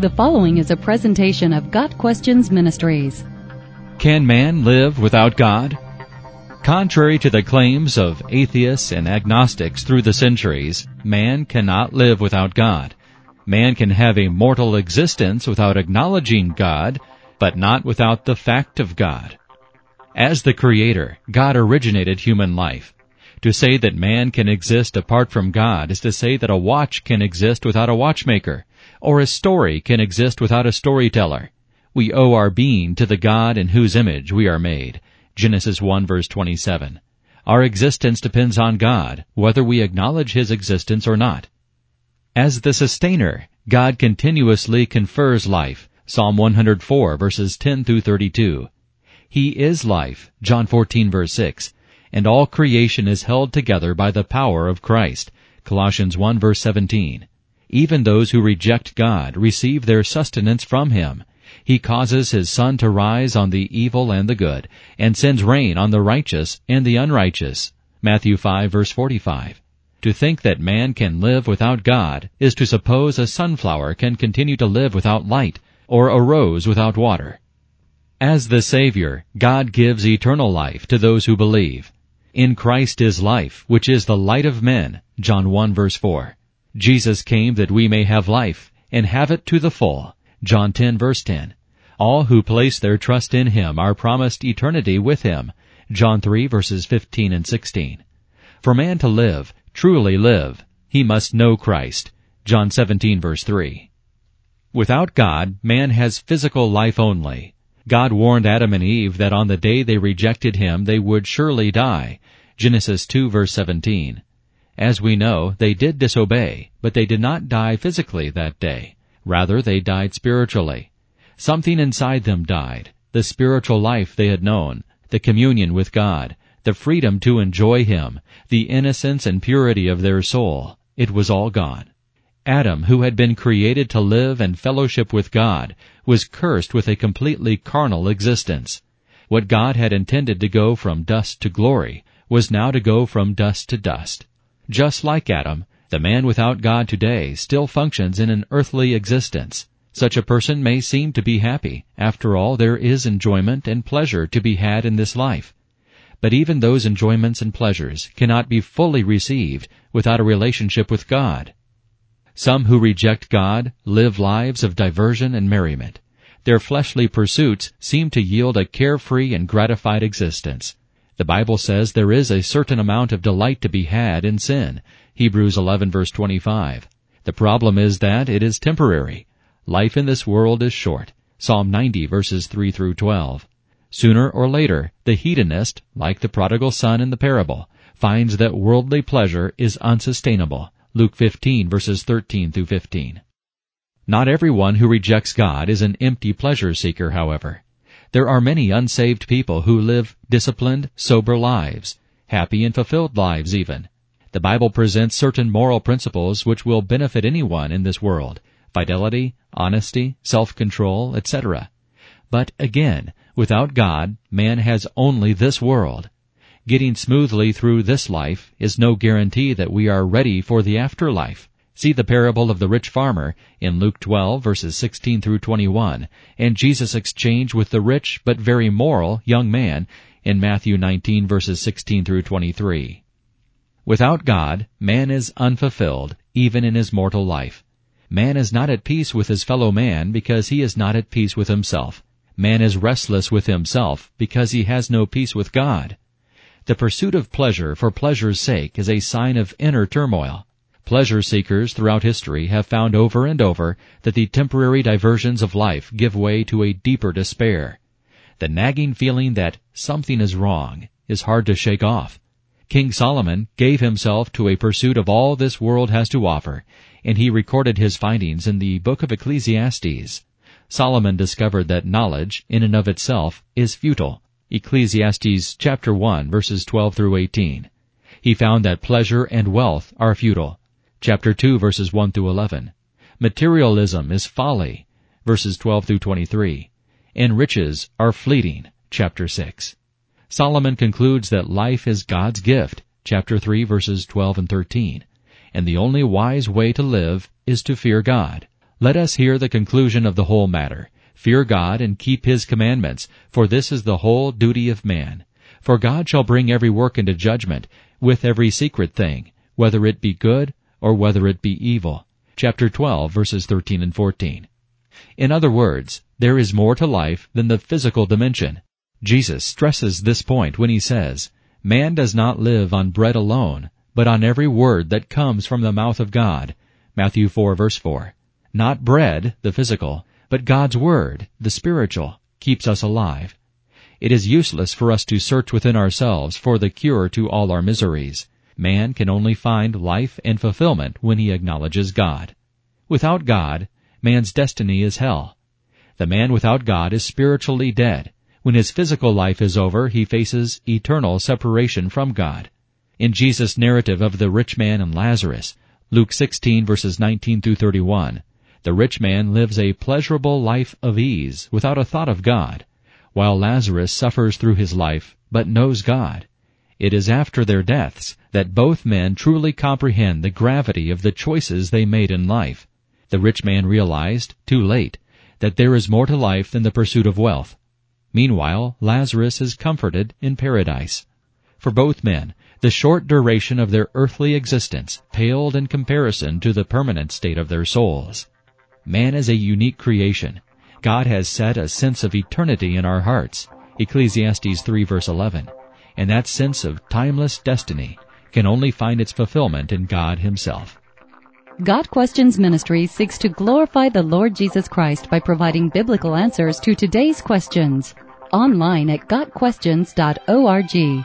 The following is a presentation of Got Questions Ministries. Can man live without God? Contrary to the claims of atheists and agnostics through the centuries, man cannot live without God. Man can have a mortal existence without acknowledging God, but not without the fact of God. As the Creator, God originated human life. To say that man can exist apart from God is to say that a watch can exist without a watchmaker, or a story can exist without a storyteller. We owe our being to the God in whose image we are made. Genesis 1 verse 27. Our existence depends on God, whether we acknowledge His existence or not. As the sustainer, God continuously confers life. Psalm 104 verses 10 through 32. He is life. John 14 verse 6 and all creation is held together by the power of Christ. Colossians 1 verse 17. Even those who reject God receive their sustenance from Him. He causes His sun to rise on the evil and the good, and sends rain on the righteous and the unrighteous. Matthew 5 verse 45. To think that man can live without God is to suppose a sunflower can continue to live without light, or a rose without water. As the Savior, God gives eternal life to those who believe. In Christ is life, which is the light of men. John 1 verse 4. Jesus came that we may have life, and have it to the full. John 10 verse 10. All who place their trust in Him are promised eternity with Him. John 3 verses 15 and 16. For man to live, truly live, he must know Christ. John 17 verse 3. Without God, man has physical life only. God warned Adam and Eve that on the day they rejected Him they would surely die. Genesis 2 verse 17. As we know, they did disobey, but they did not die physically that day. Rather, they died spiritually. Something inside them died. The spiritual life they had known, the communion with God, the freedom to enjoy Him, the innocence and purity of their soul. It was all gone. Adam, who had been created to live and fellowship with God, was cursed with a completely carnal existence. What God had intended to go from dust to glory was now to go from dust to dust. Just like Adam, the man without God today still functions in an earthly existence. Such a person may seem to be happy. After all, there is enjoyment and pleasure to be had in this life. But even those enjoyments and pleasures cannot be fully received without a relationship with God. Some who reject God live lives of diversion and merriment. Their fleshly pursuits seem to yield a carefree and gratified existence. The Bible says there is a certain amount of delight to be had in sin. Hebrews 11 verse 25. The problem is that it is temporary. Life in this world is short. Psalm 90 verses 3 through 12. Sooner or later, the hedonist, like the prodigal son in the parable, finds that worldly pleasure is unsustainable Luke 15 verses 13 through 15. Not everyone who rejects God is an empty pleasure seeker, however. There are many unsaved people who live disciplined, sober lives, happy and fulfilled lives even. The Bible presents certain moral principles which will benefit anyone in this world. Fidelity, honesty, self-control, etc. But again, without God, man has only this world. Getting smoothly through this life is no guarantee that we are ready for the afterlife. See the parable of the rich farmer in Luke 12 verses 16 through 21 and Jesus' exchange with the rich but very moral young man in Matthew 19 verses 16 through 23. Without God, man is unfulfilled even in his mortal life. Man is not at peace with his fellow man because he is not at peace with himself. Man is restless with himself because he has no peace with God. The pursuit of pleasure for pleasure's sake is a sign of inner turmoil. Pleasure seekers throughout history have found over and over that the temporary diversions of life give way to a deeper despair. The nagging feeling that something is wrong is hard to shake off. King Solomon gave himself to a pursuit of all this world has to offer, and he recorded his findings in the book of Ecclesiastes. Solomon discovered that knowledge, in and of itself, is futile. Ecclesiastes chapter 1 verses 12 through 18. He found that pleasure and wealth are futile. Chapter 2 verses 1 through 11. Materialism is folly. Verses 12 through 23. And riches are fleeting. Chapter 6. Solomon concludes that life is God's gift. Chapter 3 verses 12 and 13. And the only wise way to live is to fear God. Let us hear the conclusion of the whole matter. Fear God and keep his commandments, for this is the whole duty of man. For God shall bring every work into judgment, with every secret thing, whether it be good or whether it be evil. Chapter 12 verses 13 and 14. In other words, there is more to life than the physical dimension. Jesus stresses this point when he says, Man does not live on bread alone, but on every word that comes from the mouth of God. Matthew 4 verse 4. Not bread, the physical, but God's Word, the spiritual, keeps us alive. It is useless for us to search within ourselves for the cure to all our miseries. Man can only find life and fulfillment when he acknowledges God. Without God, man's destiny is hell. The man without God is spiritually dead. When his physical life is over, he faces eternal separation from God. In Jesus' narrative of the rich man and Lazarus, Luke 16 verses 19 through 31, the rich man lives a pleasurable life of ease without a thought of God, while Lazarus suffers through his life but knows God. It is after their deaths that both men truly comprehend the gravity of the choices they made in life. The rich man realized, too late, that there is more to life than the pursuit of wealth. Meanwhile, Lazarus is comforted in paradise. For both men, the short duration of their earthly existence paled in comparison to the permanent state of their souls. Man is a unique creation. God has set a sense of eternity in our hearts. Ecclesiastes 3 verse 11. And that sense of timeless destiny can only find its fulfillment in God Himself. Got Questions Ministry seeks to glorify the Lord Jesus Christ by providing biblical answers to today's questions. Online at GotQuestions.org.